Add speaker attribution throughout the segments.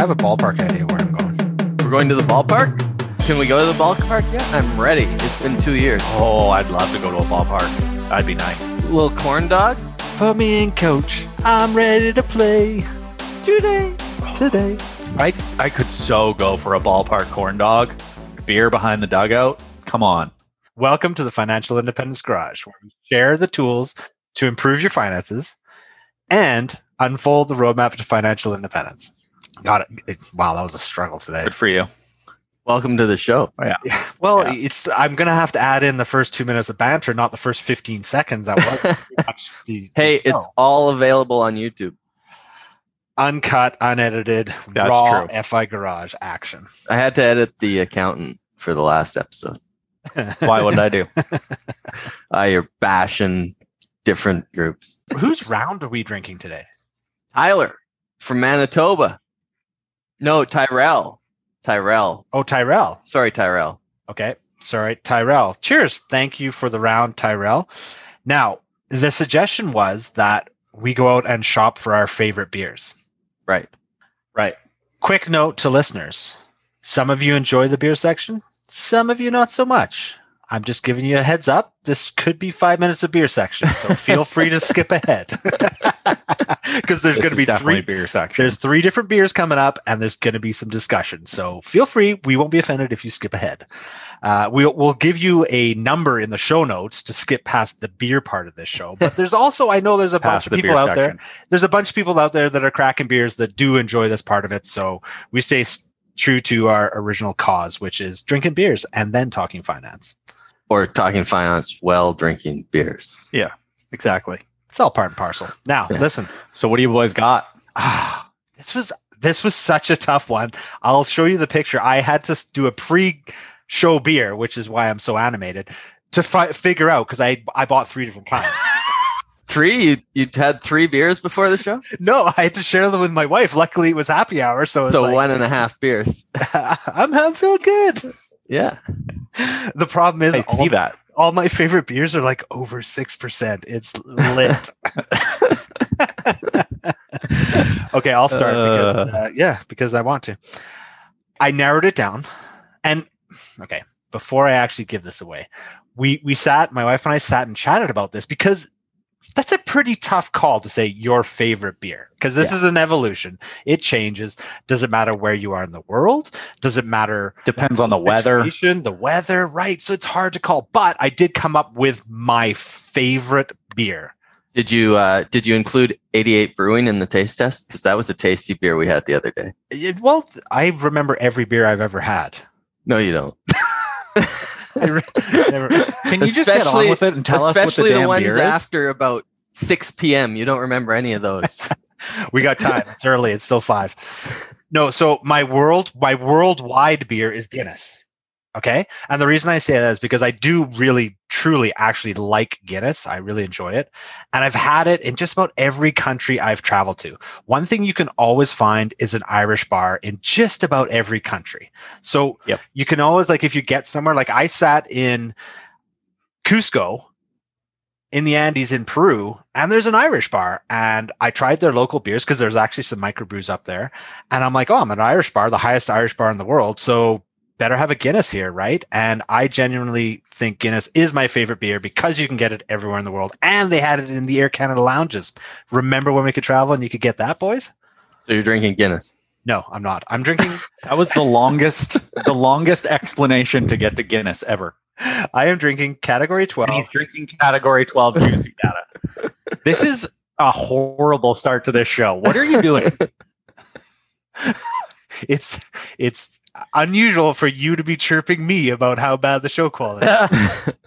Speaker 1: I have a ballpark idea where I'm going.
Speaker 2: We're going to the ballpark? Can we go to the ballpark yet? I'm ready. It's been two years.
Speaker 3: Oh, I'd love to go to a ballpark. That'd be nice.
Speaker 2: little corn dog?
Speaker 1: Put me in, coach. I'm ready to play today. Today.
Speaker 3: I I could so go for a ballpark corn dog. Beer behind the dugout. Come on.
Speaker 1: Welcome to the Financial Independence Garage, where we share the tools to improve your finances and unfold the roadmap to financial independence. Got it. it wow, that was a struggle today.
Speaker 3: Good for you.
Speaker 2: Welcome to the show.
Speaker 1: Well,
Speaker 3: Yeah.
Speaker 1: Well, it's I'm gonna have to add in the first two minutes of banter, not the first 15 seconds. That was the,
Speaker 2: Hey,
Speaker 1: the
Speaker 2: it's all available on YouTube.
Speaker 1: uncut, unedited,
Speaker 3: That's
Speaker 1: raw
Speaker 3: true.
Speaker 1: FI Garage action.
Speaker 2: I had to edit the accountant for the last episode.
Speaker 3: Why would I do?
Speaker 2: Uh, you're bashing different groups.
Speaker 1: Whose round are we drinking today?
Speaker 2: Tyler from Manitoba. No, Tyrell. Tyrell.
Speaker 1: Oh, Tyrell.
Speaker 2: Sorry, Tyrell.
Speaker 1: Okay. Sorry, Tyrell. Cheers. Thank you for the round, Tyrell. Now, the suggestion was that we go out and shop for our favorite beers.
Speaker 2: Right.
Speaker 3: Right.
Speaker 1: Quick note to listeners some of you enjoy the beer section, some of you not so much. I'm just giving you a heads up. This could be five minutes of beer section, so feel free to skip ahead. Because there's going to be
Speaker 3: definitely
Speaker 1: three
Speaker 3: beer section.
Speaker 1: There's three different beers coming up, and there's going to be some discussion. So feel free. We won't be offended if you skip ahead. Uh, we'll we'll give you a number in the show notes to skip past the beer part of this show. But there's also I know there's a bunch of people out there. There's a bunch of people out there that are cracking beers that do enjoy this part of it. So we stay s- true to our original cause, which is drinking beers and then talking finance.
Speaker 2: Or talking finance while drinking beers.
Speaker 3: Yeah, exactly.
Speaker 1: It's all part and parcel. Now
Speaker 2: Yeah.
Speaker 1: listen.
Speaker 3: So what do you boys got?
Speaker 1: Ah, this was this was such a tough one. I'll show you the picture. I had to do a pre-show beer, which is why I'm so animated, to fi- figure out because I I bought three different kinds.
Speaker 2: Three? You you had three beers before the show?
Speaker 1: no, I had to share them with my wife. Luckily, it was happy hour, so it's
Speaker 2: so
Speaker 1: like,
Speaker 2: one and a half beers.
Speaker 1: I'm I'm feeling good.
Speaker 2: Yeah.
Speaker 1: The problem is
Speaker 3: I
Speaker 1: all,
Speaker 3: see that.
Speaker 1: all my favorite beers are like over six percent. It's lit. okay, I'll start because uh, yeah, because I want to. I narrowed it down, and okay, before I actually give this away, we we sat, my wife and I sat and chatted about this because that's a pretty tough call to say your favorite beer because this
Speaker 2: Yeah.
Speaker 1: is an evolution. It changes. Does it matter where you are in the world? Does it matter
Speaker 3: Depends on the weather.
Speaker 1: the weather, right? So it's hard to call. But I did come up with my favorite beer.
Speaker 2: Did you uh did you include 88 Brewing in the taste test? Because that was a tasty beer we had the other day.
Speaker 1: It- well, I remember every beer I've ever had.
Speaker 2: No, you don't.
Speaker 1: I re- never-
Speaker 3: Can you just get on with it and tell us what the
Speaker 2: Especially the, ones
Speaker 3: beer is?
Speaker 2: after about 6 p.m. You don't remember any of those.
Speaker 1: we got time. It's early. It's still five. No, so my world, my worldwide beer is Guinness. Okay. And the reason I say that is because I do really, truly actually like Guinness. I really enjoy it. And I've had it in just about every country I've traveled to. One thing you can always find is an Irish bar in just about every country. So
Speaker 3: Yep.
Speaker 1: you can always, like, if you get somewhere, like I sat in Cusco in the Andes in Peru, and there's an Irish bar. And I tried their local beers because there's actually some microbrews up there. And I'm like, oh, I'm an Irish bar, the highest Irish bar in the world. So better have a Guinness here, right? And I genuinely think Guinness is my favorite beer because you can get it everywhere in the world. And they had it in the Air Canada lounges. Remember when we could travel and you could get that, boys?
Speaker 2: so you're drinking Guinness.
Speaker 1: No, I'm not. I'm drinking.
Speaker 3: That was the longest, the longest explanation to get to Guinness ever.
Speaker 1: I am drinking category 12.
Speaker 3: And he's drinking category 12 juicy data. This is a horrible start to this show. What are you doing?
Speaker 1: It's it's unusual for you to be chirping me about how bad the show quality. is.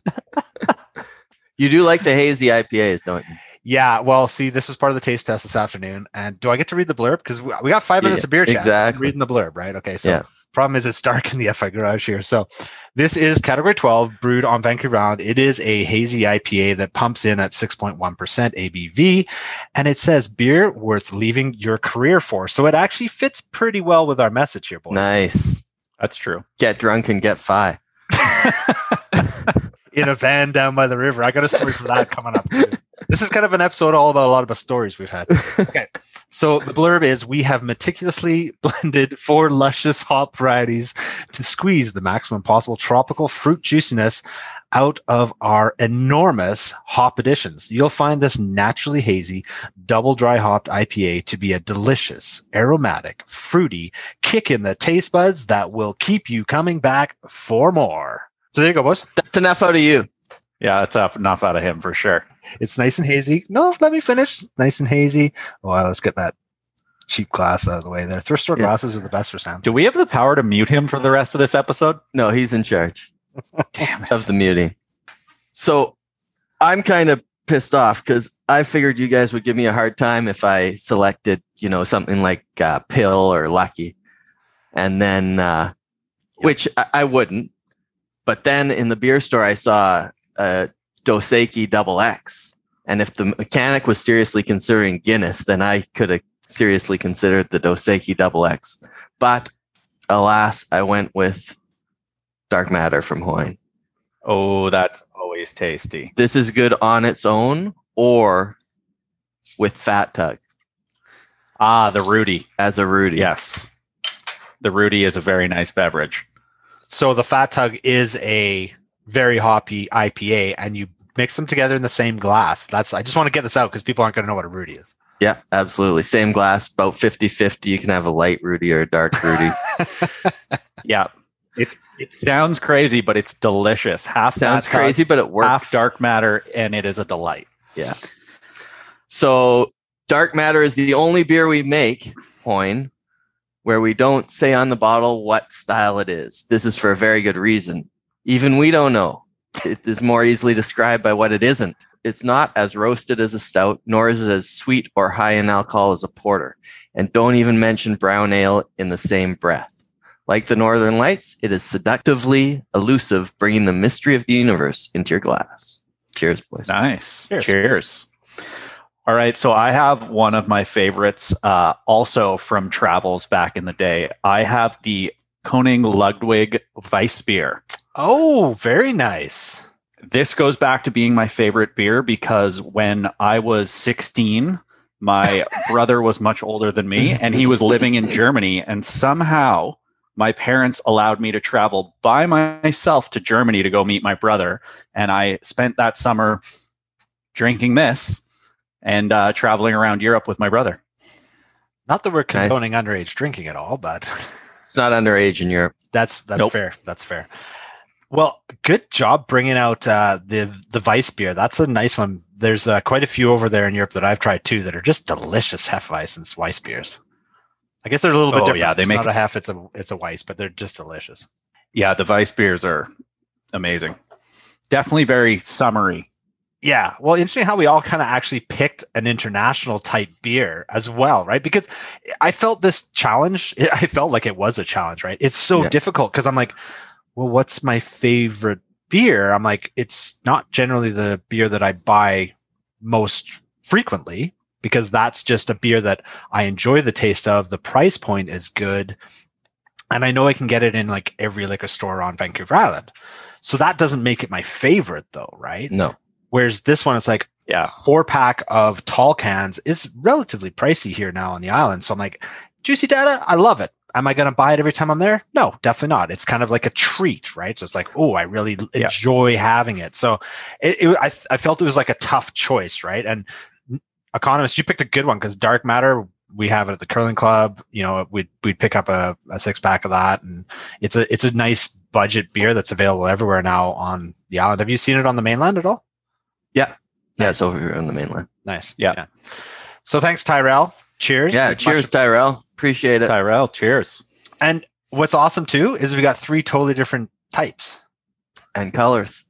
Speaker 2: You do like the hazy IPAs, don't you?
Speaker 1: Yeah, well, see, this was part of the taste test this afternoon, and do I get to read the blurb? Because we we got five
Speaker 2: Yeah,
Speaker 1: minutes of beer chat. so I'm
Speaker 2: exactly.
Speaker 1: reading the blurb, right? Okay, so
Speaker 2: Yeah.
Speaker 1: Problem is it's dark in the FI garage here. So this is category 12, brewed on Vancouver Island. It is a hazy IPA that pumps in at 6.1% ABV, and it says beer worth leaving your career for. So it actually fits pretty well with our message here, boys.
Speaker 2: Nice.
Speaker 3: That's true.
Speaker 2: Get drunk and get fi.
Speaker 1: in a van down by the river. I got a story for that coming up. too. this is kind of an episode all about a lot of the stories we've had. Okay. So the blurb is we have meticulously blended four luscious hop varieties to squeeze the maximum possible tropical fruit juiciness out of our enormous hop additions. You'll find this naturally hazy, double dry hopped IPA to be a delicious, aromatic, fruity kick in the taste buds that will keep you coming back for more. So there you go, boys.
Speaker 2: That's enough out of you.
Speaker 3: Yeah, that's enough, enough out of him for sure.
Speaker 1: It's nice and hazy. No, let me finish. Nice and hazy. Oh, well, let's get that cheap glass out of the way there. Thrift store
Speaker 2: Yeah.
Speaker 1: glasses are the best for Sam.
Speaker 3: Do we have the power to mute him for the rest of this episode?
Speaker 2: No, he's in charge
Speaker 3: Damn it.
Speaker 2: of the muting. So I'm kind of pissed off because I figured you guys would give me a hard time if I selected, you know, something like uh, Pill or Lucky. And then, uh, which I, I wouldn't. But then in the beer store, I saw a Dos Equis Double X. And if the mechanic was seriously considering Guinness, then I could have seriously considered the Dos Equis Double X. But alas, I went with Dark Matter from Hoyne.
Speaker 3: Oh, that's always tasty.
Speaker 2: This is good on its own or with Fat Tug
Speaker 3: Ah, the Rudy.
Speaker 2: as a Rudy.
Speaker 3: Yes. The Rudy is a very nice beverage.
Speaker 1: So the Fat Tug is a very hoppy IPA, and you mix them together in the same glass. That's I just want to get this out because people aren't going to know what a Rudy is.
Speaker 2: Yeah, absolutely. Same glass, about 50 50. You can have a light Rudy or a dark Rudy.
Speaker 3: Yeah. It it sounds crazy, but it's delicious. Half
Speaker 2: Sounds
Speaker 3: Fat Tug,
Speaker 2: crazy, but it works.
Speaker 3: half dark matter, and it is a delight. Yeah.
Speaker 2: So, Dark Matter is the only beer we make, Hoyne, where we don't say on the bottle what style it is. This is for a very good reason. Even we don't know. It is more easily described by what it isn't. It's not as roasted as a stout, nor is it as sweet or high in alcohol as a porter. And don't even mention brown ale in the same breath. Like the Northern Lights, it is seductively elusive, bringing the mystery of the universe into your glass. Cheers, boys.
Speaker 3: Nice.
Speaker 1: Cheers.
Speaker 3: Cheers. All right. So I have one of my favorites uh, also from travels back in the day. I have the König Ludwig Weiss beer.
Speaker 1: Oh, very nice.
Speaker 3: This goes back to being my favorite beer because when I was 16, my brother was much older than me and he was living in Germany. And somehow my parents allowed me to travel by myself to Germany to go meet my brother. And I spent that summer drinking this and uh, traveling around Europe with my brother.
Speaker 1: Not that we're
Speaker 2: Nice.
Speaker 1: condoning underage drinking at all, but
Speaker 2: It's not underage in Europe.
Speaker 1: that's that's
Speaker 3: Nope.
Speaker 1: fair. That's fair. Well, good job bringing out uh, the the Weiss beer. That's a nice one. There's uh, quite a few over there in Europe that I've tried too that are just delicious Hefeweiss and Weiss beers. I guess they're a little bit
Speaker 3: Oh,
Speaker 1: different.
Speaker 3: yeah, they
Speaker 1: it's
Speaker 3: make-
Speaker 1: not a Hef, it's a it's a Weiss, but they're just delicious.
Speaker 3: Yeah, the Weiss beers are amazing. Definitely very summery.
Speaker 1: Yeah. Well, interesting how we all kind of actually picked an international type beer as well, right? Because I felt this challenge. I felt like it was a challenge, right? It's so
Speaker 2: Yeah.
Speaker 1: difficult because I'm like, well, what's my favorite beer? I'm like, it's not generally the beer that I buy most frequently because that's just a beer that I enjoy the taste of. The price point is good. And I know I can get it in like every liquor store on Vancouver Island. So that doesn't make it my favorite though, right?
Speaker 2: No.
Speaker 1: Whereas this one, it's like
Speaker 3: Yeah.
Speaker 1: four pack of tall cans is relatively pricey here now on the island. So I'm like, juicy data, I love it. Am I going to buy it every time I'm there? No, definitely not. It's kind of like a treat, right? So it's like, oh, I really
Speaker 3: Yeah.
Speaker 1: enjoy having it. So it, it, I, I felt it was like a tough choice, right? And economist, you picked a good one because dark matter. We have it at the curling club. You know, we'd we'd pick up a, a six pack of that, and it's a it's a nice budget beer that's available everywhere now on the island. Have you seen it on the mainland at all?
Speaker 2: Yeah, Yeah. it's over here on the mainland.
Speaker 1: Nice.
Speaker 3: Yeah.
Speaker 1: So thanks, Tyrell. Cheers.
Speaker 2: Yeah,
Speaker 1: Much-
Speaker 2: cheers, Tyrell. Appreciate it.
Speaker 3: Tyrell, cheers.
Speaker 1: And what's awesome too is we got three totally different types,
Speaker 2: And colors.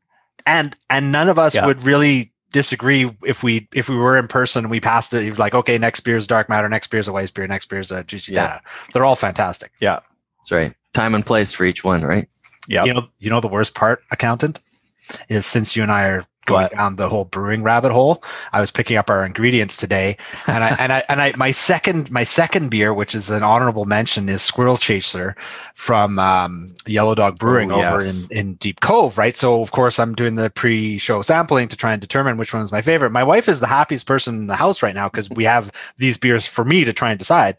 Speaker 1: and and none of us
Speaker 3: Yeah.
Speaker 1: would really disagree if we if we were in person and we passed it. You're like, okay, next beer is dark matter, next beer is a white beer, next beer is a juicy
Speaker 2: Yeah.
Speaker 1: data. They're all fantastic. Yeah.
Speaker 2: That's right. Time and place for each one, right?
Speaker 3: Yeah.
Speaker 1: You know, you know the worst part, accountant, is since you and I are going
Speaker 3: What?
Speaker 1: down the whole brewing rabbit hole. I was picking up our ingredients today, and I and I and I my second my second beer, which is an honorable mention, is Squirrel Chaser from um, Yellow Dog Brewing
Speaker 3: Oh,
Speaker 1: over
Speaker 3: yes.
Speaker 1: in in Deep Cove, right? So of course I'm doing the pre-show sampling to try and determine which one is my favorite. My wife is the happiest person in the house right now because we have these beers for me to try and decide.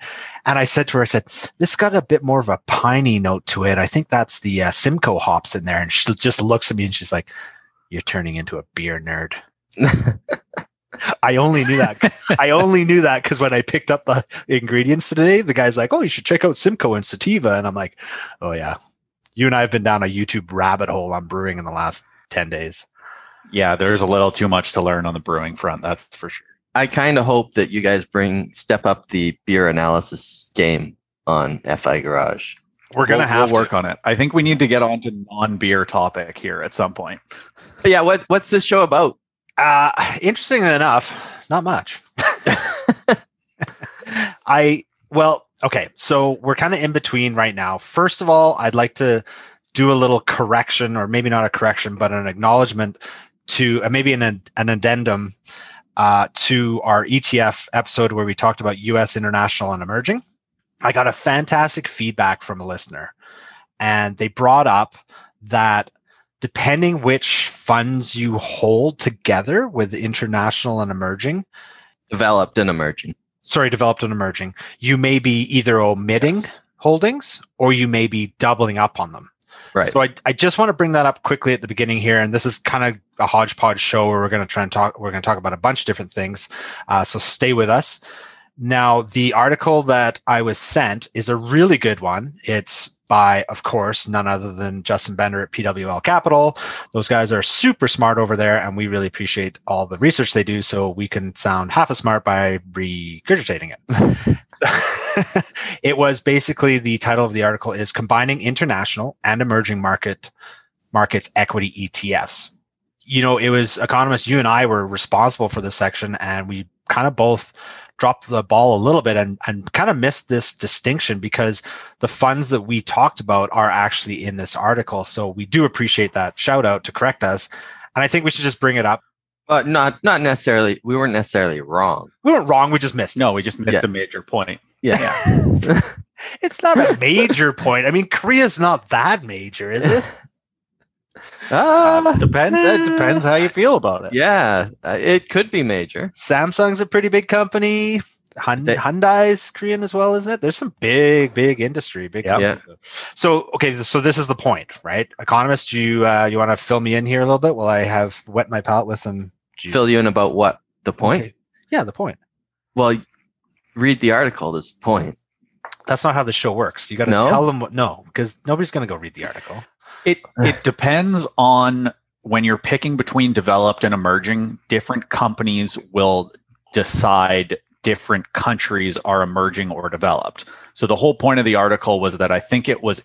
Speaker 1: And I said to her, I said, "This got a bit more of a piney note to it. I think that's the uh, Simcoe hops in there." And she just looks at me and she's like, "You're turning into a beer nerd." I only knew that. I only knew that because when I picked up the ingredients today, the guy's like, "Oh, you should check out Simcoe and Sativa," and I'm like, "Oh yeah." You and I have been down a YouTube rabbit hole on brewing in the last ten days.
Speaker 3: Yeah, there's a little too much to learn on the brewing front. That's for sure.
Speaker 2: I kind of hope that you guys bring step up the beer analysis game on FI Garage.
Speaker 1: We're gonna
Speaker 3: We'll-
Speaker 1: have
Speaker 3: we'll work on it. I think we need to get on to non-beer topic here at some point.
Speaker 2: Yeah, what what's this show about?
Speaker 1: Uh, interestingly enough, not much. I well, okay. So we're kind of in between right now. First of all, I'd like to do a little correction, or maybe not a correction, but an acknowledgement to uh, maybe an an addendum uh, to our ETF episode where we talked about U.S. international and emerging. I got a fantastic feedback from a listener, and they brought up that depending which funds you hold together with international and emerging,
Speaker 2: Developed and emerging.
Speaker 1: sorry, developed and emerging, you may be either omitting
Speaker 2: Yes.
Speaker 1: holdings or you may be doubling up on them.
Speaker 2: Right.
Speaker 1: So I, I just want to bring that up quickly at the beginning here. And this is kind of a hodgepodge show where we're going to try and talk, we're going to talk about a bunch of different things. Uh, so stay with us. Now, the article that I was sent is a really good one. It's by, of course, none other than Justin Bender at PWL Capital. Those guys are super smart over there, and we really appreciate all the research they do so we can sound half as smart by regurgitating it. it was basically the title of the article is Combining International and Emerging Market Markets Equity ETFs. You know, it was economists, you and I were responsible for this section, and we kind of both dropped the ball a little bit and, and kind of missed this distinction because the funds that we talked about are actually in this article. So we do appreciate that shout out to correct us. And I think we should just bring it up.
Speaker 2: But not not necessarily. We weren't necessarily wrong.
Speaker 1: We weren't wrong, we just missed.
Speaker 3: No, we just missed
Speaker 2: Yeah.
Speaker 3: a major point.
Speaker 2: Yeah.
Speaker 1: It's not a major point. I mean, Korea's not that major, is it?
Speaker 2: Ah,
Speaker 3: Depends. It depends how you feel about it.
Speaker 2: yeah, uh, it could be major.
Speaker 1: Samsung's a pretty big company. Hyun-
Speaker 2: They-
Speaker 1: Hyundai's Korean as well, isn't it? There's some big, big industry. Big.
Speaker 3: Yep.
Speaker 2: Yeah.
Speaker 1: So okay, so this is the point, right? Economist, you uh, you want to fill me in here a little bit while I have wet my palate with some. juice?
Speaker 2: Fill you in about what the point.
Speaker 1: Okay. Yeah, the point.
Speaker 2: Well, read the article. This point.
Speaker 1: That's not how the show works. You got to
Speaker 2: No?
Speaker 1: tell them what. No, because nobody's going to go read the article.
Speaker 3: It it depends on when you're picking between developed and emerging. Different companies will decide different countries are emerging or developed. So the whole point of the article was that I think it was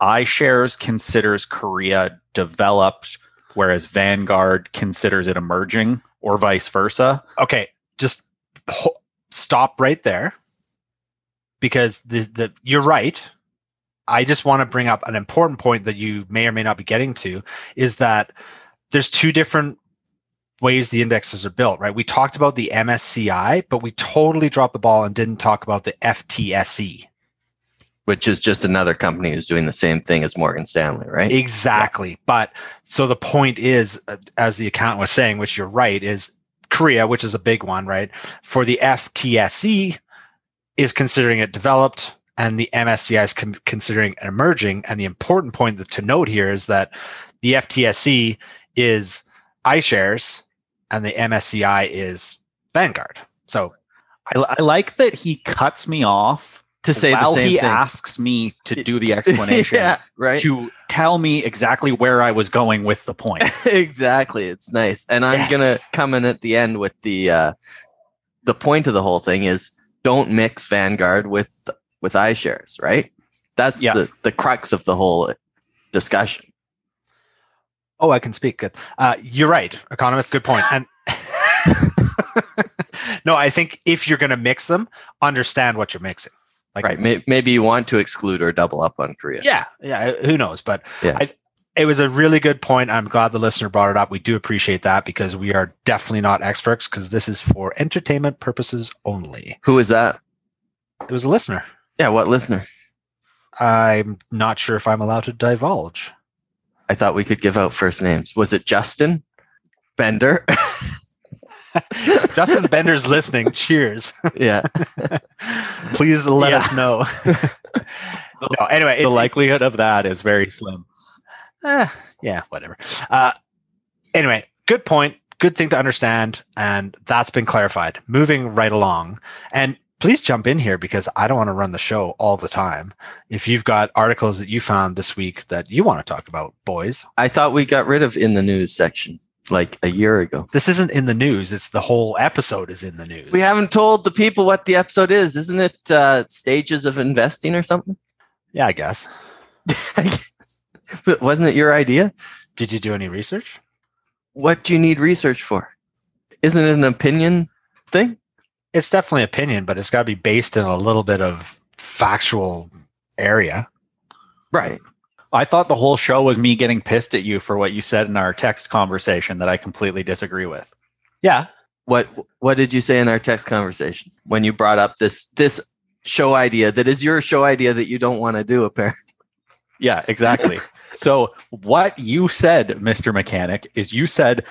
Speaker 3: iShares considers Korea developed, whereas Vanguard considers it emerging, or vice versa.
Speaker 1: Okay, just ho- stop right there because the the you're right. I just want to bring up an important point that you may or may not be getting to is that there's two different ways the indexes are built, right? We talked about the MSCI, but we totally dropped the ball and didn't talk about the FTSE.
Speaker 2: which is just another company who's doing the same thing as Morgan Stanley, right?
Speaker 1: Exactly. But so the point is, uh, as the accountant was saying, which you're right, is Korea, which is a big one, right? For the FTSE is considering it developed and the MSCI is con- considering it emerging. And the important point that, to note here is that the FTSE is iShares and the MSCI is Vanguard. So
Speaker 3: I, I like that he cuts me off
Speaker 2: to say
Speaker 3: while
Speaker 2: the same
Speaker 3: he
Speaker 2: thing.
Speaker 3: asks me to do the explanation.
Speaker 2: yeah, right.
Speaker 3: to tell me exactly where I was going with the point.
Speaker 2: exactly. It's nice. And I'm
Speaker 1: Yes.
Speaker 2: gonna come in at the end with the uh the point of the whole thing is don't mix Vanguard with with iShares, right? That's
Speaker 3: Yeah.
Speaker 2: the, the crux of the whole discussion.
Speaker 1: Oh, I can speak. Good. Uh, you're right, economist. Good point. And no, I think if you're going to mix them, understand what you're mixing. Like,
Speaker 2: right. Maybe you want to exclude or double up on Korea.
Speaker 1: Yeah, yeah. Who knows? But
Speaker 2: Yeah.
Speaker 1: I, it was a really good point. I'm glad the listener brought it up. We do appreciate that because we are definitely not experts because this is for entertainment purposes only.
Speaker 2: Who is that?
Speaker 1: It was a listener.
Speaker 2: Yeah, what listener?
Speaker 1: I'm not sure if I'm allowed to divulge.
Speaker 2: I thought we could give out first names. Was it Justin Bender?
Speaker 1: Justin Bender's listening. Cheers.
Speaker 2: yeah.
Speaker 1: Please let
Speaker 3: Yeah.
Speaker 1: us know. no, anyway,
Speaker 3: the likelihood of that is very slim.
Speaker 1: eh, yeah, whatever. Uh, anyway, good point. Good thing to understand. And that's been clarified. Moving right along. And please jump in here because I don't want to run the show all the time. If you've got articles that you found this week that you want to talk about, boys,
Speaker 2: I thought we got rid of in the news section like a year ago.
Speaker 1: this isn't in the news. It's the whole episode is in the news.
Speaker 2: We haven't told the people what the episode is. Isn't it uh, stages of investing or something?
Speaker 1: yeah, I guess.
Speaker 2: But Wasn't it your idea?
Speaker 1: Did you do any research?
Speaker 2: What do you need research for? Isn't it an opinion thing?
Speaker 1: It's definitely opinion, but it's got to be based in a little bit of factual area.
Speaker 2: Right.
Speaker 3: I thought the whole show was me getting pissed at you for what you said in our text conversation that I completely disagree with.
Speaker 1: Yeah.
Speaker 2: What What did you say in our text conversation when you brought up this this show idea that is your show idea that you don't want to do? Apparently,
Speaker 3: Yeah, exactly. so what you said, Mr. Mechanic, is you said,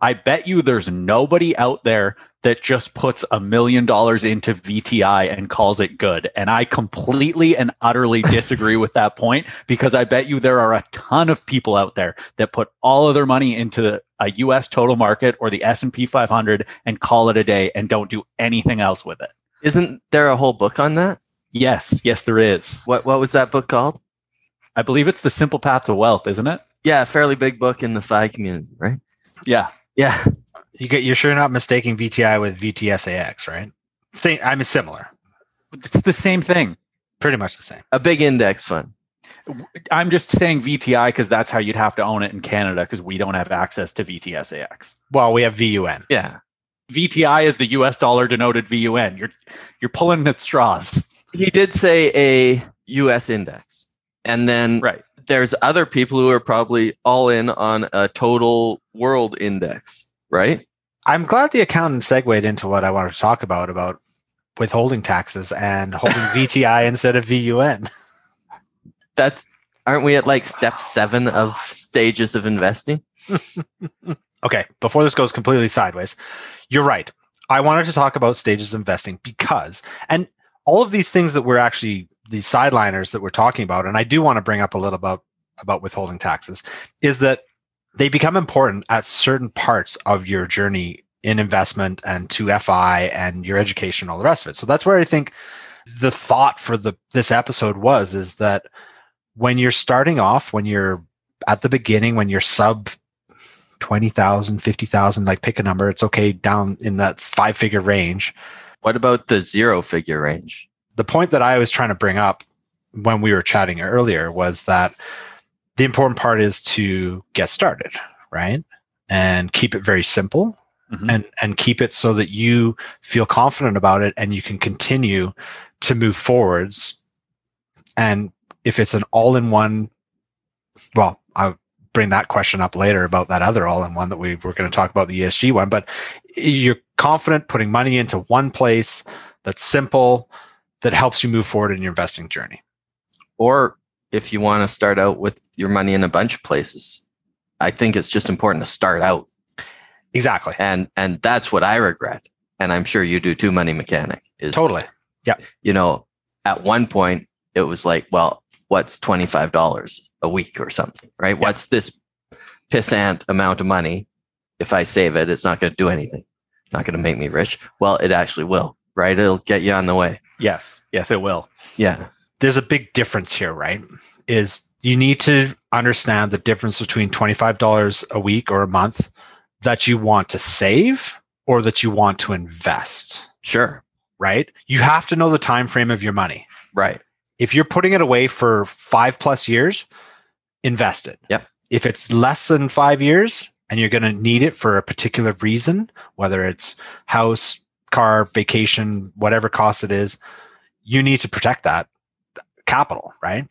Speaker 3: I bet you there's nobody out there that just puts a million dollars into VTI and calls it good. And I completely and utterly disagree with that point because I bet you there are a ton of people out there that put all of their money into a US total market or the S&P 500 and call it a day and don't do anything else with it.
Speaker 2: isn't there a whole book on that?
Speaker 3: Yes, yes there is.
Speaker 2: What What was that book called?
Speaker 3: I believe it's The Simple Path to Wealth, isn't it?
Speaker 2: Yeah, a fairly big book in the FI community, right?
Speaker 3: Yeah.
Speaker 2: Yeah,
Speaker 1: You get you're sure not mistaking VTI with VTSAX, right? Same I mean similar.
Speaker 3: It's the same thing.
Speaker 1: Pretty much the same.
Speaker 2: a big index fund.
Speaker 3: I'm just saying VTI because that's how you'd have to own it in Canada because we don't have access to VTSAX.
Speaker 1: Well, we have VUN.
Speaker 2: Yeah,
Speaker 3: VTI is the US dollar denoted VUN. You're you're pulling at straws.
Speaker 2: he did say a U.S. index, and then
Speaker 3: Right.
Speaker 2: there's other people who are probably all in on a total world index, right?
Speaker 1: I'm glad the accountant segued into what I wanted to talk about about withholding taxes and holding VTI instead of VUN.
Speaker 2: That's aren't we at like step seven of stages of investing?
Speaker 1: Okay, before this goes completely sideways, you're right. I wanted to talk about stages of investing because, and all of these things that we're actually these sideliners that we're talking about, and I do want to bring up a little about about withholding taxes, is that they become important at certain parts of your journey in investment and to FI and your education, all the rest of it. So that's where I think the thought for the this episode was is that when you're starting off, when you're at the beginning, when you're sub 20,000, 50,000, like pick a number, it's okay down in that five figure range.
Speaker 2: What about the zero figure range?
Speaker 1: The point that I was trying to bring up when we were chatting earlier was that the important part is to get started, right? And keep it very simple
Speaker 3: Mhm.
Speaker 1: and and keep it so that you feel confident about it and you can continue to move forwards and if it's an all-in-one well i'll bring that question up later about that other all-in-one that we were going to talk about the esg one but you're confident putting money into one place that's simple that helps you move forward in your investing journey
Speaker 2: Or if you want to start out with your money in a bunch of places, I think it's just important to start out.
Speaker 1: exactly
Speaker 2: And and that's what I regret. And I'm sure you do too, money mechanic. Is
Speaker 1: totally Yeah.
Speaker 2: you know, at one point it was like, well, what's $25 a week or something, right? What's this pissant amount of money? If I save it, it's not going to do anything. Not going to make me rich. Well, it actually will, right? It'll get you on the way.
Speaker 3: Yes. Yes, it will.
Speaker 2: Yeah.
Speaker 1: There's a big difference here, right? Is you need to understand the difference between $25 a week or a month that you want to save or that you want to invest,
Speaker 2: Sure.
Speaker 1: right? You have to know the time frame of your money.
Speaker 2: Right.
Speaker 1: If you're putting it away for 5 plus years, invest it.
Speaker 2: Yep.
Speaker 1: If it's less than 5 years and you're going to need it for a particular reason, whether it's house, car, vacation, whatever cost it is, you need to protect that capital, right?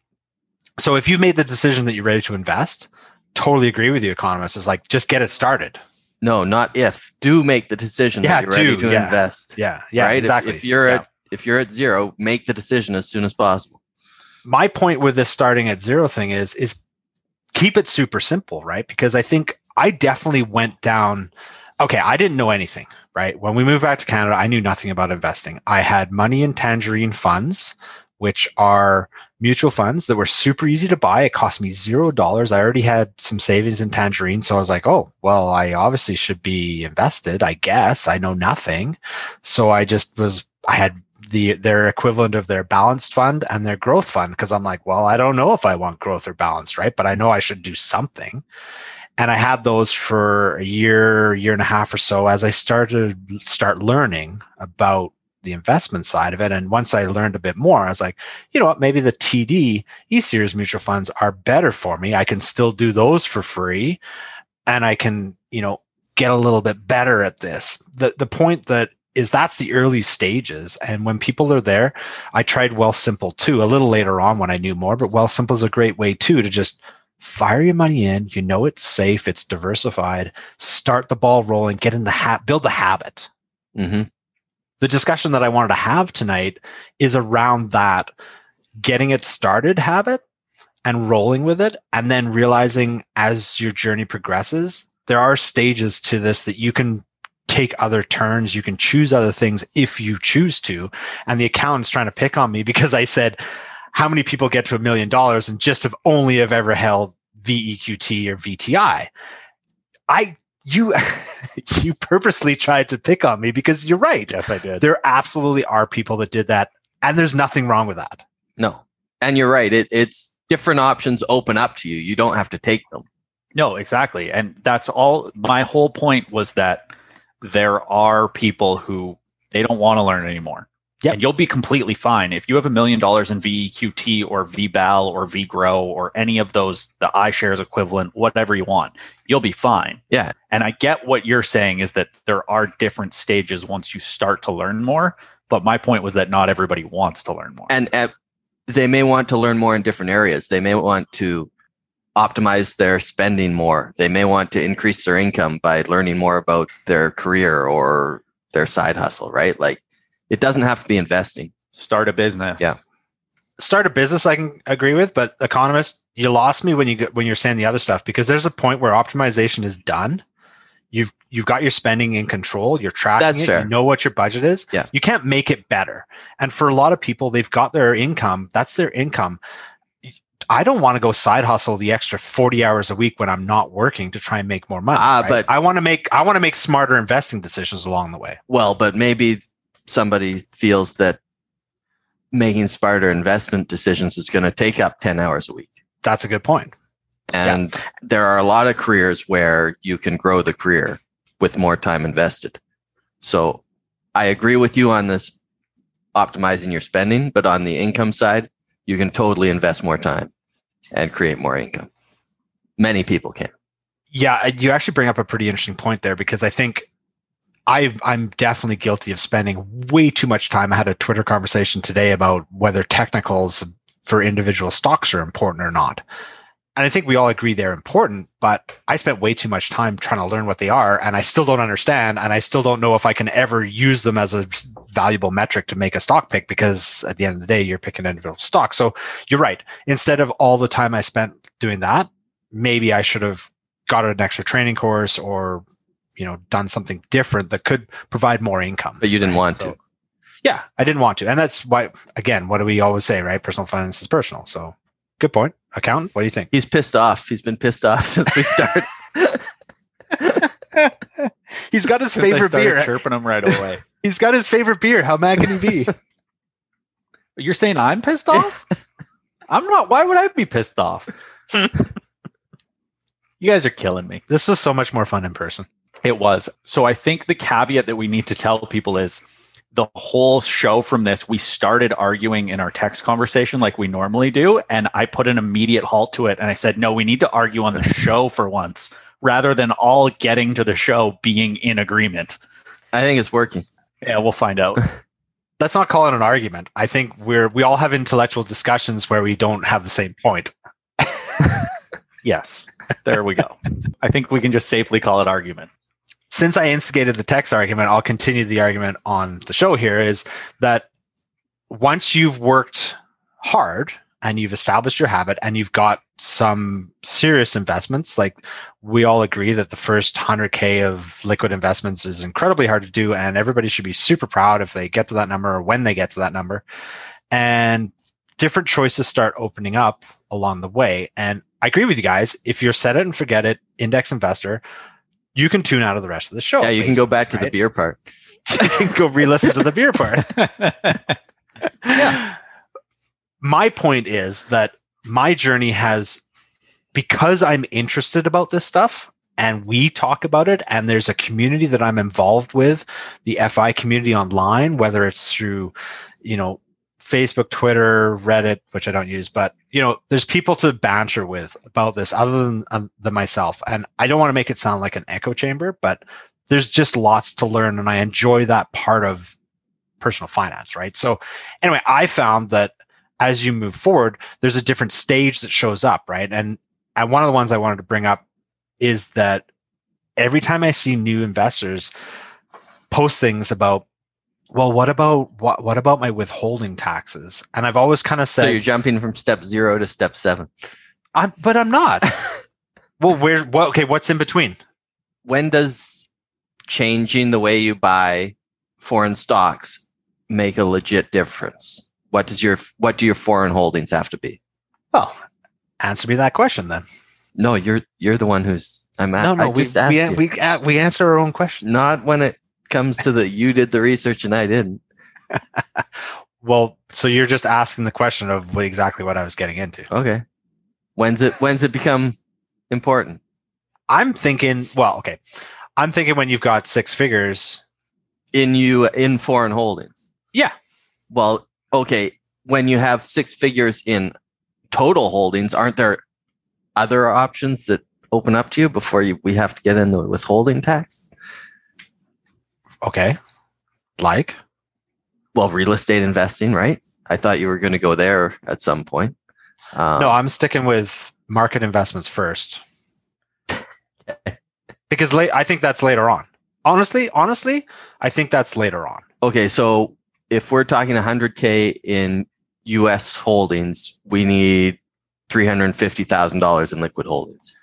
Speaker 1: So if you've made the decision that you're ready to invest, totally agree with you, economists. Is like just get it started.
Speaker 2: No, not if. Do make the decision
Speaker 1: Yeah,
Speaker 2: that you're ready
Speaker 1: do,
Speaker 2: to
Speaker 1: yeah.
Speaker 2: invest.
Speaker 1: Yeah, yeah,
Speaker 2: right? If-
Speaker 1: exactly.
Speaker 2: If, you're
Speaker 1: Yeah.
Speaker 2: at if you're at zero, make the decision as soon as possible.
Speaker 1: my point with this starting at zero thing is is keep it super simple, right? Because I think I definitely went down. Okay, I didn't know anything, right? When we moved back to Canada, I knew nothing about investing. I had money in Tangerine funds, which are mutual funds that were super easy to buy. It cost me zero dollars. I already had some savings in Tangerine, so I was like, "Oh, well, I obviously should be invested. I guess I know nothing." So I just was. I had the their equivalent of their balanced fund and their growth fund because I'm like, well, I don't know if I want growth or balanced, right? But I know I should do something. And I had those for a year, year and a half or so as I started start learning about the investment side of it. And once I learned a bit more, I was like, you know what, maybe the TD E series mutual funds are better for me. I can still do those for free and I can, you know, get a little bit better at this. The the point that is that's the early stages. And when people are there, I tried Wealthsimple too, a little later on when I knew more, but Wealthsimple is a great way too to just fire your money in. You know it's safe, it's diversified, start the ball rolling, get in the hat, build the habit.
Speaker 2: hmm
Speaker 1: The discussion that I wanted to have tonight is around that getting it started habit and rolling with it, and then realizing as your journey progresses, there are stages to this that you can take other turns, you can choose other things if you choose to. And the accountant's trying to pick on me because I said, how many people get to a million dollars and just have only have ever held VEQT or VTI? I you you purposely tried to pick on me because you're right.
Speaker 3: Yes, I did.
Speaker 1: There absolutely are people that did that, and there's nothing wrong with that.
Speaker 2: No, and you're right. It, it's different options open up to you. You don't have to take them.
Speaker 3: No, exactly. And that's all my whole point was that there are people who they don't want to learn anymore.
Speaker 1: Yep.
Speaker 3: And you'll be completely fine. If you have a million dollars in VEQT or VBAL or VGROW or any of those, the iShares equivalent, whatever you want, you'll be fine.
Speaker 2: Yeah.
Speaker 3: And I get what you're saying is that there are different stages once you start to learn more. But my point was that not everybody wants to learn more.
Speaker 2: And uh, they may want to learn more in different areas. They may want to optimize their spending more. They may want to increase their income by learning more about their career or their side hustle, right? Like it doesn't have to be investing.
Speaker 3: Start a business.
Speaker 2: Yeah.
Speaker 1: Start a business, I can agree with, but economist, you lost me when you when you're saying the other stuff because there's a point where optimization is done. You've you've got your spending in control. You're tracking
Speaker 2: That's
Speaker 1: it.
Speaker 2: fair.
Speaker 1: You know what your budget is.
Speaker 2: Yeah.
Speaker 1: You can't make it better. And for a lot of people, they've got their income. That's their income. I don't want to go side hustle the extra 40 hours a week when I'm not working to try and make more money.
Speaker 2: Ah,
Speaker 1: right?
Speaker 2: but-
Speaker 1: I want to make I want to make smarter investing decisions along the way.
Speaker 2: Well, but maybe somebody feels that making smarter investment decisions is going to take up 10 hours a week.
Speaker 1: That's a good point.
Speaker 2: And there are a lot of careers where you can grow the career with more time invested. So I agree with you on this optimizing your spending, but on the income side, you can totally invest more time and create more income. Many people can.
Speaker 1: Yeah, you actually bring up a pretty interesting point there because I think i I'm definitely guilty of spending way too much time. I had a Twitter conversation today about whether technicals for individual stocks are important or not. And I think we all agree they're important, but I spent way too much time trying to learn what they are, and I still don't understand, and I still don't know if I can ever use them as a valuable metric to make a stock pick because at the end of the day, you're picking individual stocks. So you're right. Instead of all the time I spent doing that, maybe I should have got an extra training course or you know done something different that could provide more income
Speaker 2: But you didn't want
Speaker 1: So-
Speaker 2: to.
Speaker 1: yeah i didn't want to and that's why again what do we always say right personal finance is personal so good point accountant what do you think
Speaker 2: He's pissed off. He's been pissed off since we started.
Speaker 1: he's got his
Speaker 3: Since
Speaker 1: favorite
Speaker 3: started
Speaker 1: beer
Speaker 3: chirping them right away.
Speaker 1: he's got his favorite beer how mad can he be
Speaker 3: You're saying I'm pissed off? I'm not. Why would I be pissed off? you guys are killing me.
Speaker 1: this was so much more fun in person
Speaker 3: It was. So I think the caveat that we need to tell people is the whole show from this, we started arguing in our text conversation like we normally do. And I put an immediate halt to it. And I said, no, we need to argue on the show for once rather than all getting to the show being in agreement.
Speaker 2: I think it's working.
Speaker 3: Yeah, we'll find out.
Speaker 1: let's not call it an argument i think we're we all have intellectual discussions where we don't have the same point
Speaker 3: Yes. There we go. I think we can just safely call it argument.
Speaker 1: Since I instigated the text argument, I'll continue the argument on the show here is that once you've worked hard and you've established your habit and you've got some serious investments, like we all agree that the first 100K of liquid investments is incredibly hard to do. And everybody should be super proud if they get to that number or when they get to that number. And different choices start opening up along the way. And I agree with you guys. If you're set it and forget it, index investor, you can tune out of the rest of the show.
Speaker 2: Yeah, you can go back to the beer part.
Speaker 1: go re-listen to the beer part.
Speaker 3: yeah.
Speaker 1: My point is that my journey has because I'm interested about this stuff and we talk about it and there's a community that I'm involved with, the FI community online, whether it's through, you know, Facebook, Twitter, Reddit, which I don't use, but you know, there's people to banter with about this other than, um, than myself. And I don't want to make it sound like an echo chamber, but there's just lots to learn and I enjoy that part of personal finance, right? So anyway, I found that as you move forward, there's a different stage that shows up, right? And and one of the ones I wanted to bring up is that every time I see new investors post things about, well, what about what what about my withholding taxes? And I've always kind of said So
Speaker 2: you're jumping from step zero to step seven.
Speaker 1: I'm, but I'm not. well, where? What? Okay, what's in between?
Speaker 2: When does changing the way you buy foreign stocks make a legit difference? What does your what do your foreign holdings have to be?
Speaker 1: Well, answer me that question then.
Speaker 2: No, you're you're the one who's I'm at,
Speaker 1: No, no,
Speaker 2: I
Speaker 1: we we, we we answer our own question.
Speaker 2: Not when it comes to the you did the research and I didn't.
Speaker 1: Well, so you're just asking the question of exactly what I was getting into.
Speaker 2: Okay. When's it when's it become important?
Speaker 1: I'm thinking, well, okay. I'm thinking when you've got six figures.
Speaker 2: In you in foreign holdings.
Speaker 1: Yeah.
Speaker 2: Well, okay. When you have six figures in total holdings, aren't there other options that open up to you before you we have to get in the withholding tax?
Speaker 1: Okay. Like,
Speaker 2: Well, real estate investing, right? I thought you were going to go there at some point. Um,
Speaker 1: no, I'm sticking with market investments first. because late, I think that's later on. Honestly, honestly, I think that's later on.
Speaker 2: okay. So if we're talking 100K in US holdings, we need $350,000 in liquid holdings.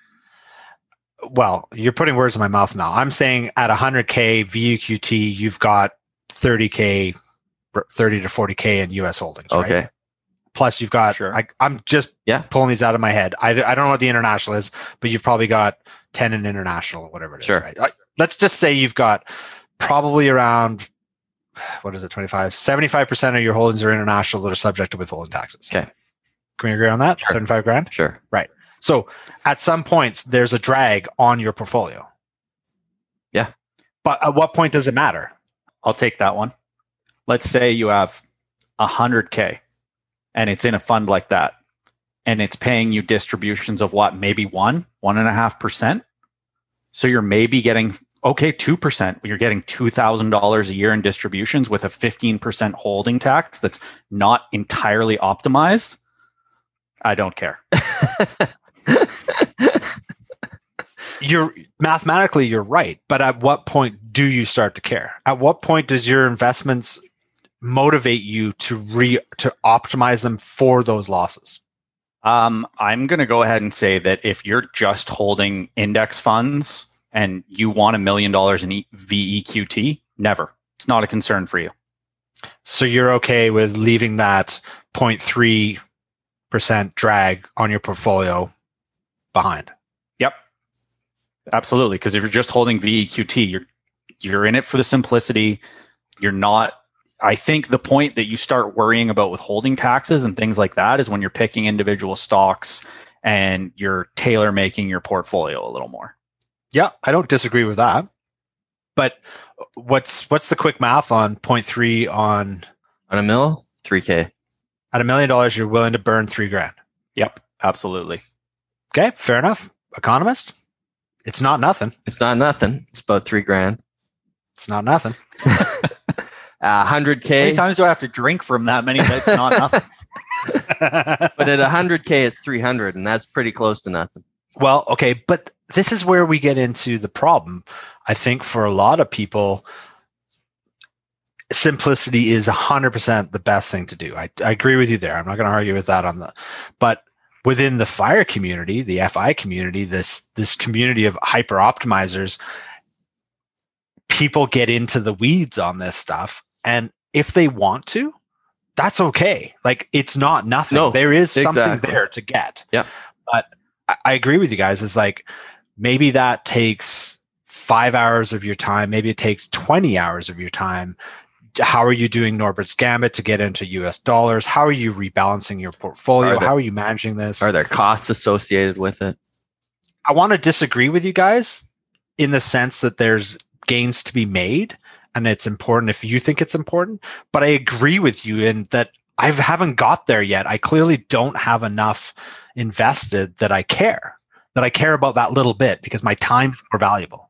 Speaker 1: Well, you're putting words in my mouth now. I'm saying at 100K VEQT, you've got 30K, 30 to 40K in US holdings. right?
Speaker 2: Okay.
Speaker 1: Plus, you've got,
Speaker 3: Sure.
Speaker 1: I, I'm just
Speaker 2: Yeah.
Speaker 1: pulling these out of my head. I, I don't know what the international is, but you've probably got 10 in international, or whatever it is.
Speaker 2: Sure.
Speaker 1: Right? Let's just say you've got probably around, what is it, 25, 75% of your holdings are international that are subject to withholding taxes.
Speaker 2: Okay.
Speaker 1: Can we agree on that?
Speaker 2: Sure.
Speaker 1: 75 grand?
Speaker 2: Sure.
Speaker 1: So at some points, there's a drag on your portfolio.
Speaker 2: Yeah.
Speaker 1: But at what point does it matter?
Speaker 3: I'll take that one. Let's say you have a hundred K and it's in a fund like that and it's paying you distributions of what, maybe one, one and a half percent. So you're maybe getting okay, two percent. You're getting two thousand dollars a year in distributions with a fifteen percent holding tax that's not entirely optimized. I don't care.
Speaker 1: You're mathematically you're right, but at what point do you start to care? At what point does your investments motivate you to re to optimize them for those losses?
Speaker 3: Um, I'm going to go ahead and say that if you're just holding index funds and you want a million dollars in E- VEQT, never. It's not a concern for you.
Speaker 1: So you're okay with leaving that 0.3% drag on your portfolio behind.
Speaker 3: Yep. Absolutely. Because if you're just holding VEQT, you're you're in it for the simplicity. You're not. I think the point that you start worrying about withholding taxes and things like that is when you're picking individual stocks and you're tailor making your portfolio a little more.
Speaker 1: Yeah, I don't disagree with that. But what's what's the quick math on 0.3 on
Speaker 2: On a mill, 3K.
Speaker 1: at a million dollars you're willing to burn 3 grand.
Speaker 3: Yep. Absolutely.
Speaker 1: Okay, fair enough. Economist, it's not nothing.
Speaker 2: It's not nothing. It's about three grand.
Speaker 1: It's not nothing.
Speaker 2: hundred uh,
Speaker 3: How many times do I have to drink from that many? That's not nothing.
Speaker 2: But at 100K, it's 300, and that's pretty close to nothing.
Speaker 1: Well, okay, but this is where we get into the problem. I think for a lot of people, simplicity is 100% the best thing to do. I, I agree with you there. I'm not going to argue with that on the, but within the fire community, the FI community, this this community of hyper optimizers, people get into the weeds on this stuff, and if they want to, that's okay. Like it's not nothing.
Speaker 2: No,
Speaker 1: there is something there to get.
Speaker 2: Yeah.
Speaker 1: But I, I agree with you guys. It's like maybe that takes five hours of your time. Maybe it takes 20 hours of your time. How are you doing Norbert's Gambit to get into US dollars? How are you rebalancing your portfolio?
Speaker 2: Are there-
Speaker 1: How are you managing this?
Speaker 2: Are there costs associated with it?
Speaker 1: I want to disagree with you guys in the sense that there's gains to be made and it's important if you think it's important. But I agree with you in that I haven't got there yet. I clearly don't have enough invested that I care, that I care about that little bit because my time's more valuable.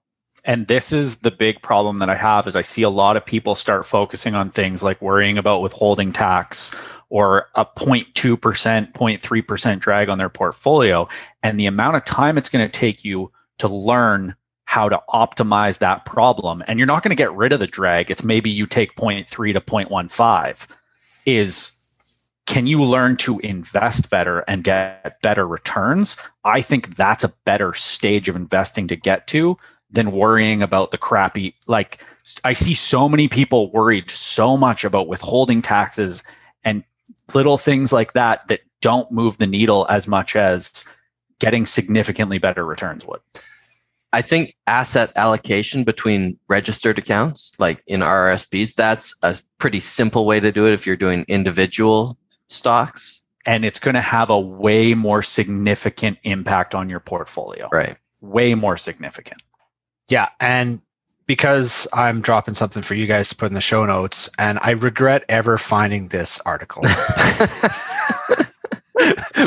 Speaker 3: And this is the big problem that i have is i see a lot of people start focusing on things like worrying about withholding tax or a 0.2% 0.3% drag on their portfolio and the amount of time it's going to take you to learn how to optimize that problem. And you're not going to get rid of the drag. It's maybe you take 0.3 to 0.15 is can you learn to invest better and get better returns? I think that's a better stage of investing to get to than worrying about the crappy like i see so many people worried so much about withholding taxes and little things like that that don't move the needle as much as getting significantly better returns would
Speaker 2: I think asset allocation between registered accounts, like in RRSPs, that's a pretty simple way to do it if you're doing individual stocks.
Speaker 3: and it's going to have a way more significant impact on your portfolio
Speaker 2: Right.
Speaker 3: way more significant
Speaker 1: Yeah. And because I'm dropping something for you guys to put in the show notes, and I regret ever finding this article.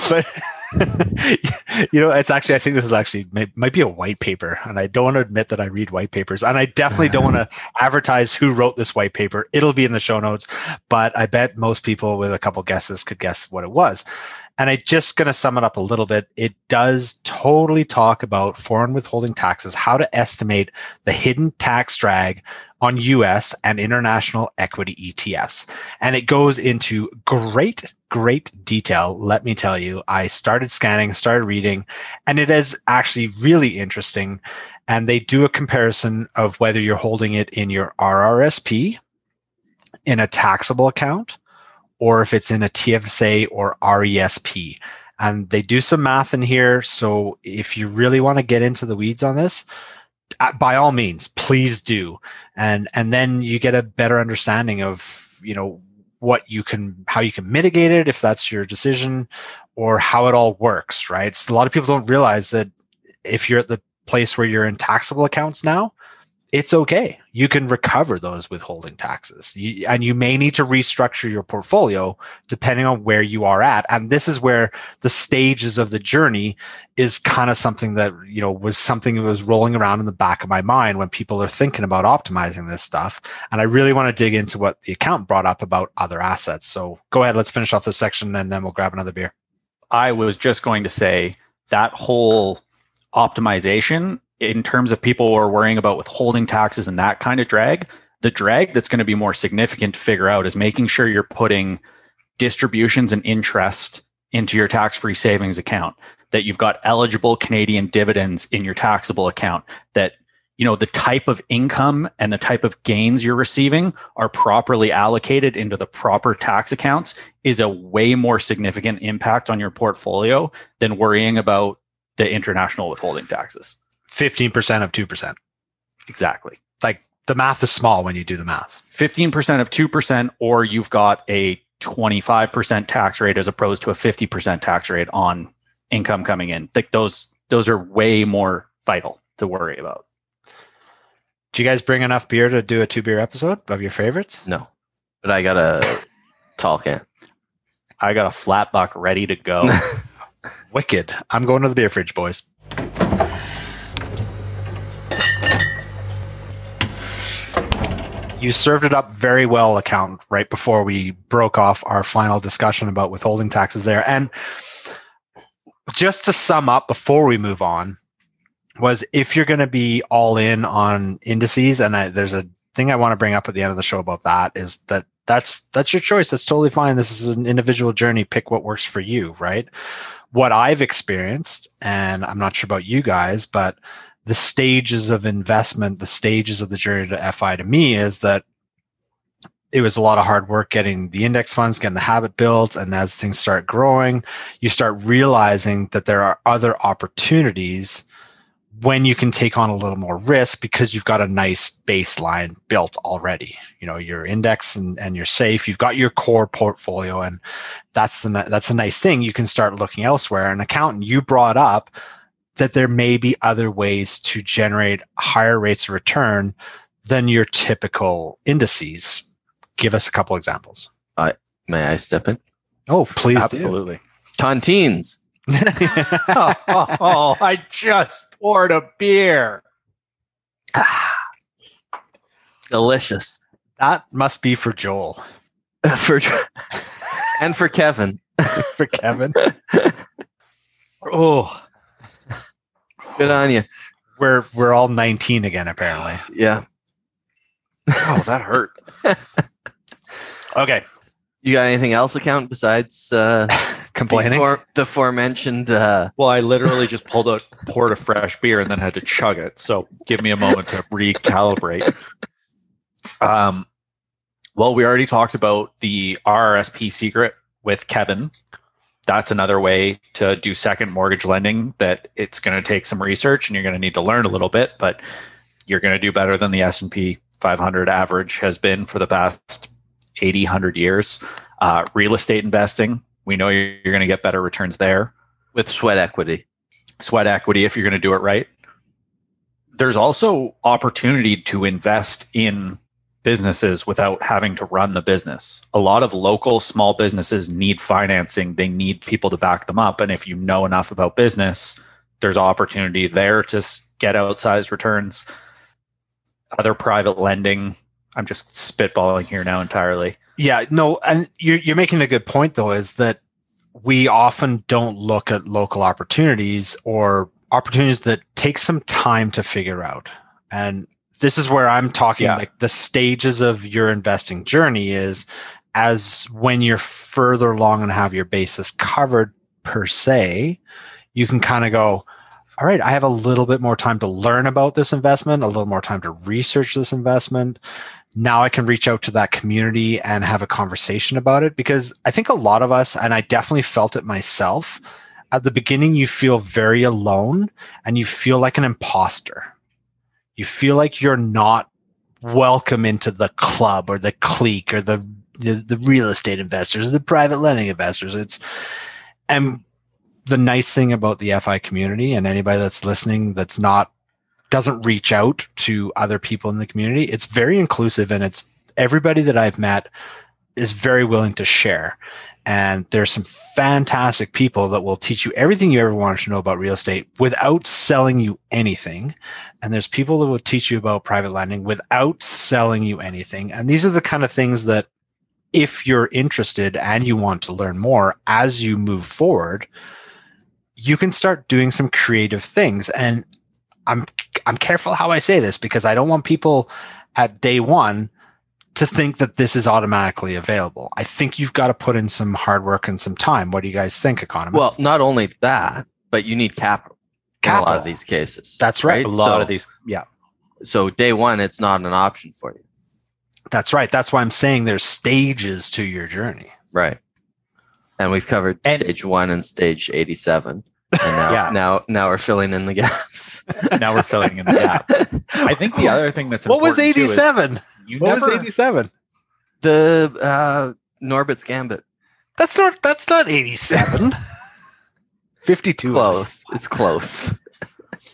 Speaker 1: but you know, it's actually I think this is actually might be a white paper, and I don't want to admit that I read white papers, and I definitely don't want to advertise who wrote this white paper. It'll be in the show notes, but I bet most people with a couple guesses could guess what it was. And I just going to sum it up a little bit. It does totally talk about foreign withholding taxes, how to estimate the hidden tax drag on US and international equity ETFs. And it goes into great, great detail. Let me tell you, I started scanning, started reading, and it is actually really interesting. And they do a comparison of whether you're holding it in your RRSP, in a taxable account, or if it's in a TFSA or RESP. And they do some math in here. So if you really want to get into the weeds on this, uh, by all means, please do. And and then you get a better understanding of, you know, what you can how you can mitigate it if that's your decision or how it all works, right? So a lot of people don't realize that if you're at the place where you're in taxable accounts now, it's okay. You can recover those withholding taxes. You, and you may need to restructure your portfolio depending on where you are at. And this is where the stages of the journey is kind of something that, you know, was something that was rolling around in the back of my mind when people are thinking about optimizing this stuff. And I really want to dig into what the account brought up about other assets. So go ahead, let's finish off this section and then we'll grab another beer.
Speaker 3: I was just going to say that whole optimization in terms of people who are worrying about withholding taxes and that kind of drag, the drag that's going to be more significant to figure out is making sure you're putting distributions and interest into your tax free savings account, that you've got eligible Canadian dividends in your taxable account, that you know the type of income and the type of gains you're receiving are properly allocated into the proper tax accounts is a way more significant impact on your portfolio than worrying about the international withholding taxes.
Speaker 1: 15% of 2%.
Speaker 3: Exactly.
Speaker 1: Like the math is small when you do the math.
Speaker 3: 15% of 2%, or you've got a 25% tax rate as opposed to a 50% tax rate on income coming in. Like those, those are way more vital to worry about.
Speaker 1: Do you guys bring enough beer to do a two beer episode of your favorites?
Speaker 2: No. But I got a tall can.
Speaker 3: I got a flat buck ready to go.
Speaker 1: Wicked. I'm going to the beer fridge, boys. You served it up very well, account, right before we broke off our final discussion about withholding taxes there. And just to sum up before we move on, was if you're going to be all in on indices, and I, there's a thing I want to bring up at the end of the show about that is that that's that's your choice. That's totally fine. This is an individual journey. Pick what works for you, right? What I've experienced, and I'm not sure about you guys, but the stages of investment, the stages of the journey to FI to me is that it was a lot of hard work getting the index funds, getting the habit built. And as things start growing, you start realizing that there are other opportunities when you can take on a little more risk because you've got a nice baseline built already. You know, your index and, and you're safe. You've got your core portfolio, and that's the that's a nice thing. You can start looking elsewhere. An accountant, you brought up that there may be other ways to generate higher rates of return than your typical indices. Give us a couple examples.
Speaker 2: May I step in?
Speaker 1: Oh, please do.
Speaker 3: Absolutely.
Speaker 2: Tontines.
Speaker 3: oh, oh, I just poured a beer.
Speaker 2: Delicious.
Speaker 1: That must be for Joel.
Speaker 2: for and for Kevin.
Speaker 1: For Kevin.
Speaker 3: Oh,
Speaker 2: Good on you.
Speaker 1: we're we're all 19 again, apparently.
Speaker 2: Yeah.
Speaker 3: oh, that hurt.
Speaker 1: Okay.
Speaker 2: You got anything else account besides uh
Speaker 1: Complaining.
Speaker 2: The, fore- the aforementioned uh
Speaker 3: Well, I literally just pulled out, poured a fresh beer, and then had to chug it. So give me a moment to recalibrate. Um, well, we already talked about the RRSP secret with Kevin. That's another way to do second mortgage lending. That it's going to take some research, and you're going to need to learn a little bit, but you're going to do better than the S and P 500 average has been for the past 80, 100 years. Uh, real estate investing, we know you're, you're going to get better returns there
Speaker 2: with sweat equity.
Speaker 3: sweat equity if you're going to do it right. There's also opportunity to invest in businesses without having to run the business. A lot of local small businesses need financing, they need people to back them up. And if you know enough about business, there's opportunity there to get outsized returns. Other private lending, I'm just spitballing here now entirely.
Speaker 1: Yeah, no, and you're you're making a good point though, is that we often don't look at local opportunities or opportunities that take some time to figure out. And this is where I'm talking
Speaker 3: Yeah.
Speaker 1: like the stages of your investing journey is as when you're further along and have your basis covered per se, you can kind of go, all right, I have a little bit more time to learn about this investment, a little more time to research this investment now I can reach out to that community and have a conversation about it because I think a lot of us, and I definitely felt it myself, at the beginning, you feel very alone and you feel like an imposter. You feel like you're not welcome into the club or the clique or the, the, the real estate investors, the private lending investors. It's, and the nice thing about the FI community and anybody that's listening that's not doesn't reach out to other people in the community. It's very inclusive and it's everybody that I've met is very willing to share. And there's some fantastic people that will teach you everything you ever wanted to know about real estate without selling you anything. And there's people that will teach you about private lending without selling you anything. And these are the kind of things that if you're interested and you want to learn more as you move forward, you can start doing some creative things. And I'm I'm careful how I say this because I don't want people at day one to think that this is automatically available. I think you've got to put in some hard work and some time. What do you guys think, economists?
Speaker 2: Well, not only that, but you need capital, in a lot of these cases.
Speaker 1: that's right.
Speaker 3: A lot
Speaker 2: So-
Speaker 3: of these, yeah.
Speaker 2: So day one, it's not an option for you.
Speaker 1: That's right. That's why I'm saying there's stages to your journey.
Speaker 2: Right. And we've covered
Speaker 1: And-
Speaker 2: stage one and stage 87. And now,
Speaker 3: Yeah.
Speaker 2: now, now we're filling in the gaps.
Speaker 3: Now we're filling in the gap. I think the other thing that's
Speaker 1: What was
Speaker 3: important, too, is
Speaker 1: 87?
Speaker 3: You
Speaker 1: What
Speaker 3: never,
Speaker 1: was 87?
Speaker 2: the uh, Norbert's Gambit.
Speaker 1: That's not that's not 87. 52.
Speaker 2: Close. It's close.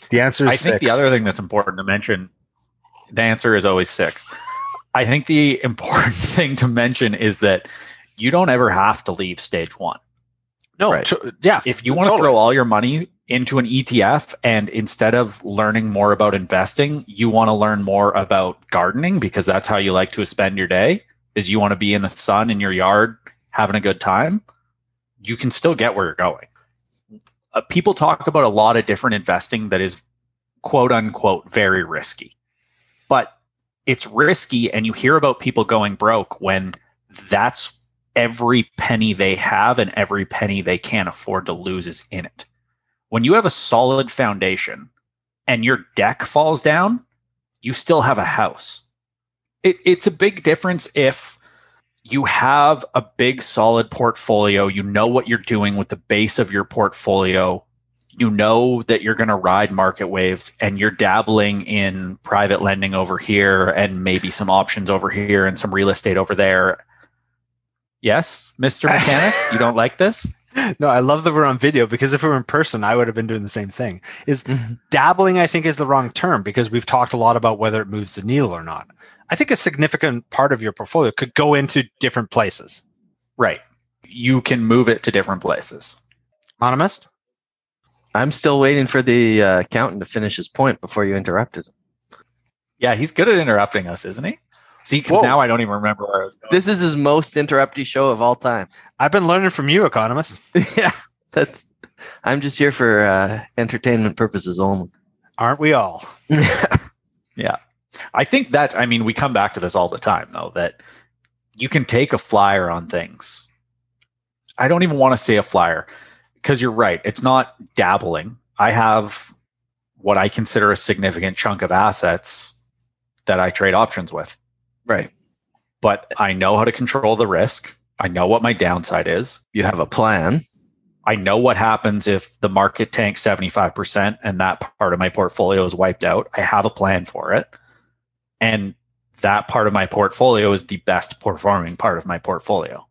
Speaker 1: The answer is
Speaker 3: I think the other thing that's important to mention, the answer is always six. I think the important thing to mention is that you don't ever have to leave stage one.
Speaker 1: no,
Speaker 2: Right.
Speaker 1: to- yeah.
Speaker 3: If you want to
Speaker 1: Totally.
Speaker 3: throw all your money into an ETF and instead of learning more about investing, you want to learn more about gardening because that's how you like to spend your day, is you want to be in the sun in your yard having a good time, you can still get where you're going. uh, people talk about a lot of different investing that is quote unquote very risky. But it's risky and you hear about people going broke when that's every penny they have and every penny they can't afford to lose is in it. When you have a solid foundation and your deck falls down, you still have a house. It, it's a big difference if you have a big solid portfolio, you know what you're doing with the base of your portfolio, you know that you're going to ride market waves and you're dabbling in private lending over here and maybe some options over here and some real estate over there. Yes, Mr. Mechanic, you don't like this?
Speaker 1: No, I love that we're on video because if we were in person, I would have been doing the same thing. Is
Speaker 2: Mm-hmm.
Speaker 1: dabbling, I think, is the wrong term because we've talked a lot about whether it moves the needle or not. I think a significant part of your portfolio could go into different places.
Speaker 3: Right. You can move it to different places.
Speaker 1: Anonymous?
Speaker 2: I'm still waiting for the uh, accountant to finish his point before you interrupted him.
Speaker 3: Yeah, he's good at interrupting us, isn't he? See, because now I don't even remember where I was going.
Speaker 2: This is his most interrupty show of all time.
Speaker 1: I've been learning from you, economist.
Speaker 2: yeah, that's. I'm just here for uh, entertainment purposes only.
Speaker 1: Aren't we all? Yeah.
Speaker 3: I think that's, I mean, we come back to this all the time, though, that you can take a flyer on things. I don't even want to say a flyer because you're right. It's not dabbling. I have what I consider a significant chunk of assets that I trade options with,
Speaker 2: right.
Speaker 3: but I know how to control the risk. I know what my downside is.
Speaker 2: You have a plan.
Speaker 3: I know what happens if the market tanks 75% and that part of my portfolio is wiped out. I have a plan for it. And that part of my portfolio is the best performing part of my portfolio.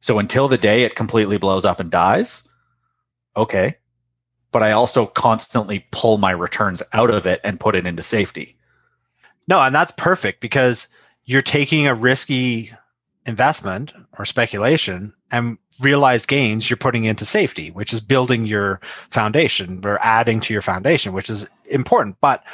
Speaker 3: So until the day it completely blows up and dies, okay. But I also constantly pull my returns out of it and put it into safety.
Speaker 1: No, and that's perfect because you're taking a risky investment or speculation and realized gains you're putting into safety, which is building your foundation or adding to your foundation, which is important. But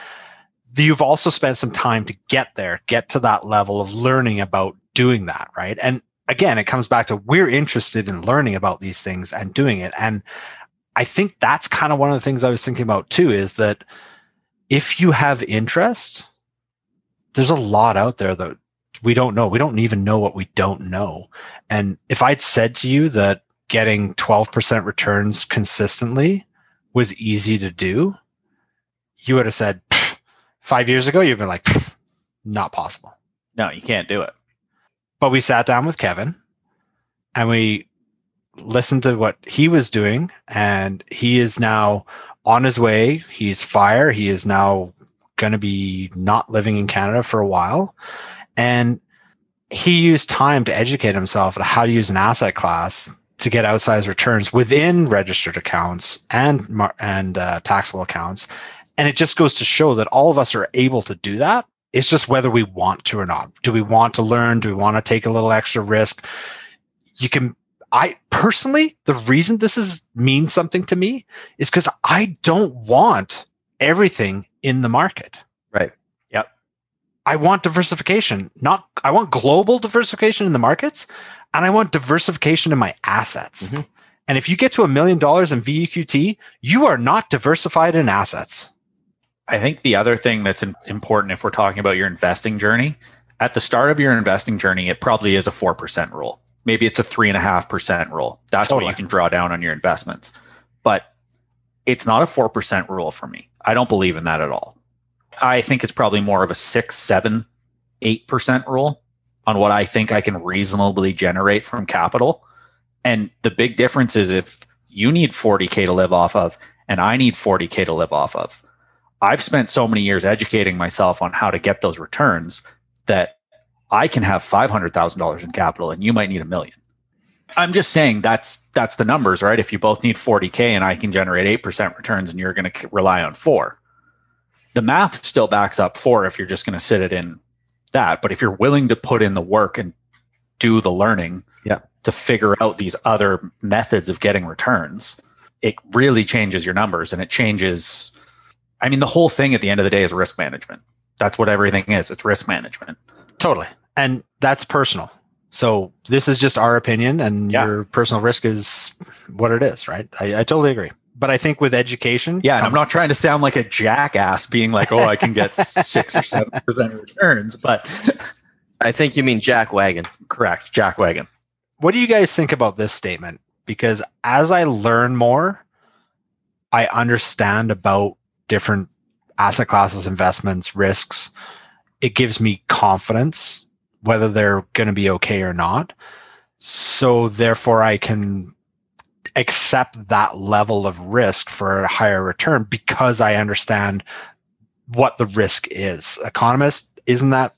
Speaker 1: you've also spent some time to get there, get to that level of learning about doing that, right? And again, it comes back to we're interested in learning about these things and doing it. And I think that's kind of one of the things I was thinking about too is that if you have interest, there's a lot out there that we don't know. We don't even know what we don't know. And if I'd said to you that getting 12% returns consistently was easy to do, you would have said five years ago, you've been like, not possible.
Speaker 3: No, you can't do it.
Speaker 1: But we sat down with Kevin and we listened to what he was doing. And he is now on his way. He's fire. He is now going to be not living in Canada for a while. And he used time to educate himself on how to use an asset class to get outsized returns within registered accounts and and uh, taxable accounts. And it just goes to show that all of us are able to do that. It's just whether we want to or not. Do we want to learn? Do we want to take a little extra risk? You can. I personally, the reason this is means something to me is because I don't want everything in the market. I want diversification, not I want global diversification in the markets and I want diversification in my assets.
Speaker 2: Mhm.
Speaker 1: And if you get to a million dollars in VEQT, you are not diversified in assets.
Speaker 3: I think the other thing that's important if we're talking about your investing journey, at the start of your investing journey, it probably is a 4% rule. Maybe it's a 3.5% rule. That's
Speaker 1: Totally.
Speaker 3: what you can draw down on your investments. But it's not a 4% rule for me. I don't believe in that at all. I think it's probably more of a 6, 7, 8% rule on what I think I can reasonably generate from capital. And the big difference is if you need 40K to live off of and I need 40K to live off of. I've spent so many years educating myself on how to get those returns that I can have $500,000 in capital and you might need a million. I'm just saying that's that's the numbers, right? If you both need 40k and I can generate 8% returns and you're going to rely on 4. The math still backs up 4 if you're just going to sit it in that, but if you're willing to put in the work and do the learning
Speaker 2: Yeah.
Speaker 3: to figure out these other methods of getting returns, it really changes your numbers and it changes I mean the whole thing at the end of the day is risk management. That's what everything is. It's risk management.
Speaker 1: Totally. And that's personal. So this is just our opinion and
Speaker 3: Yeah.
Speaker 1: your personal risk is what it is, right? I, I totally agree. But I think with education,
Speaker 3: Yeah, and I'm not trying to sound like a jackass being like, oh, I can get six or seven percent returns, but
Speaker 2: I think you mean Jack Wagon.
Speaker 3: correct, Jack Wagon.
Speaker 1: what do you guys think about this statement? Because as I learn more, I understand about different asset classes, investments, risks. It gives me confidence whether they're going to be okay or not. So therefore, I can accept that level of risk for a higher return because I understand what the risk is. Economist, isn't that?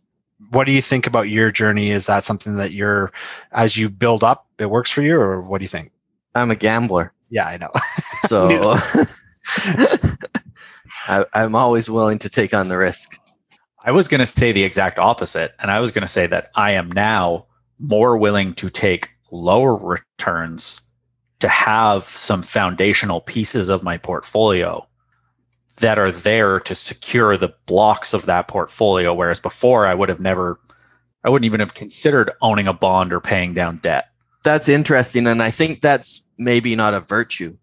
Speaker 1: What do you think about your journey? Is that something that you're, as you build up, it works for you, or what do you think?
Speaker 2: I'm a gambler.
Speaker 1: Yeah, I know.
Speaker 2: So I, I'm always willing to take on the risk.
Speaker 3: I was going to say the exact opposite. And I was going to say that I am now more willing to take lower returns to have some foundational pieces of my portfolio that are there to secure the blocks of that portfolio. Whereas before, I would have never, I wouldn't even have considered owning a bond or paying down debt.
Speaker 2: That's interesting. And I think that's maybe not a virtue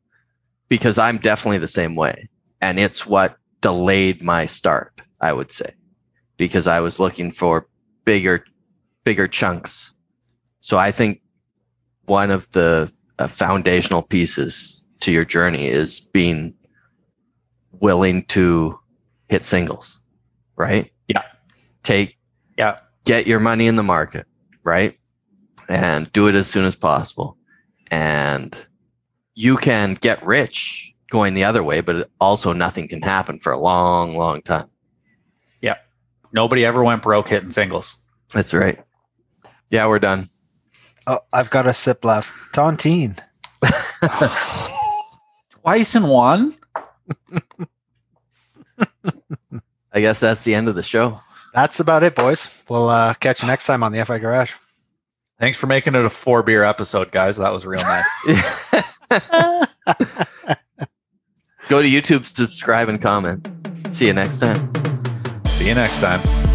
Speaker 2: because I'm definitely the same way. And it's what delayed my start, I would say, because I was looking for bigger, bigger chunks. So I think one of the uh, foundational pieces to your journey is being willing to hit singles, right?
Speaker 3: Yeah.
Speaker 2: Take,
Speaker 3: Yeah.
Speaker 2: get your money in the market, right? And do it as soon as possible. And you can get rich going the other way, but also nothing can happen for a long, long time. Yeah.
Speaker 3: Nobody ever went broke hitting singles.
Speaker 2: That's right. Yeah, we're done.
Speaker 1: Oh, I've got a sip left. Tontine.
Speaker 3: Twice in one?
Speaker 2: I guess that's the end of the show.
Speaker 1: That's about it, boys. We'll uh, catch you next time on the FI Garage.
Speaker 3: Thanks for making it a four beer episode, guys. That was real nice.
Speaker 2: Go to YouTube, subscribe, and comment. See you next time.
Speaker 3: See you next time.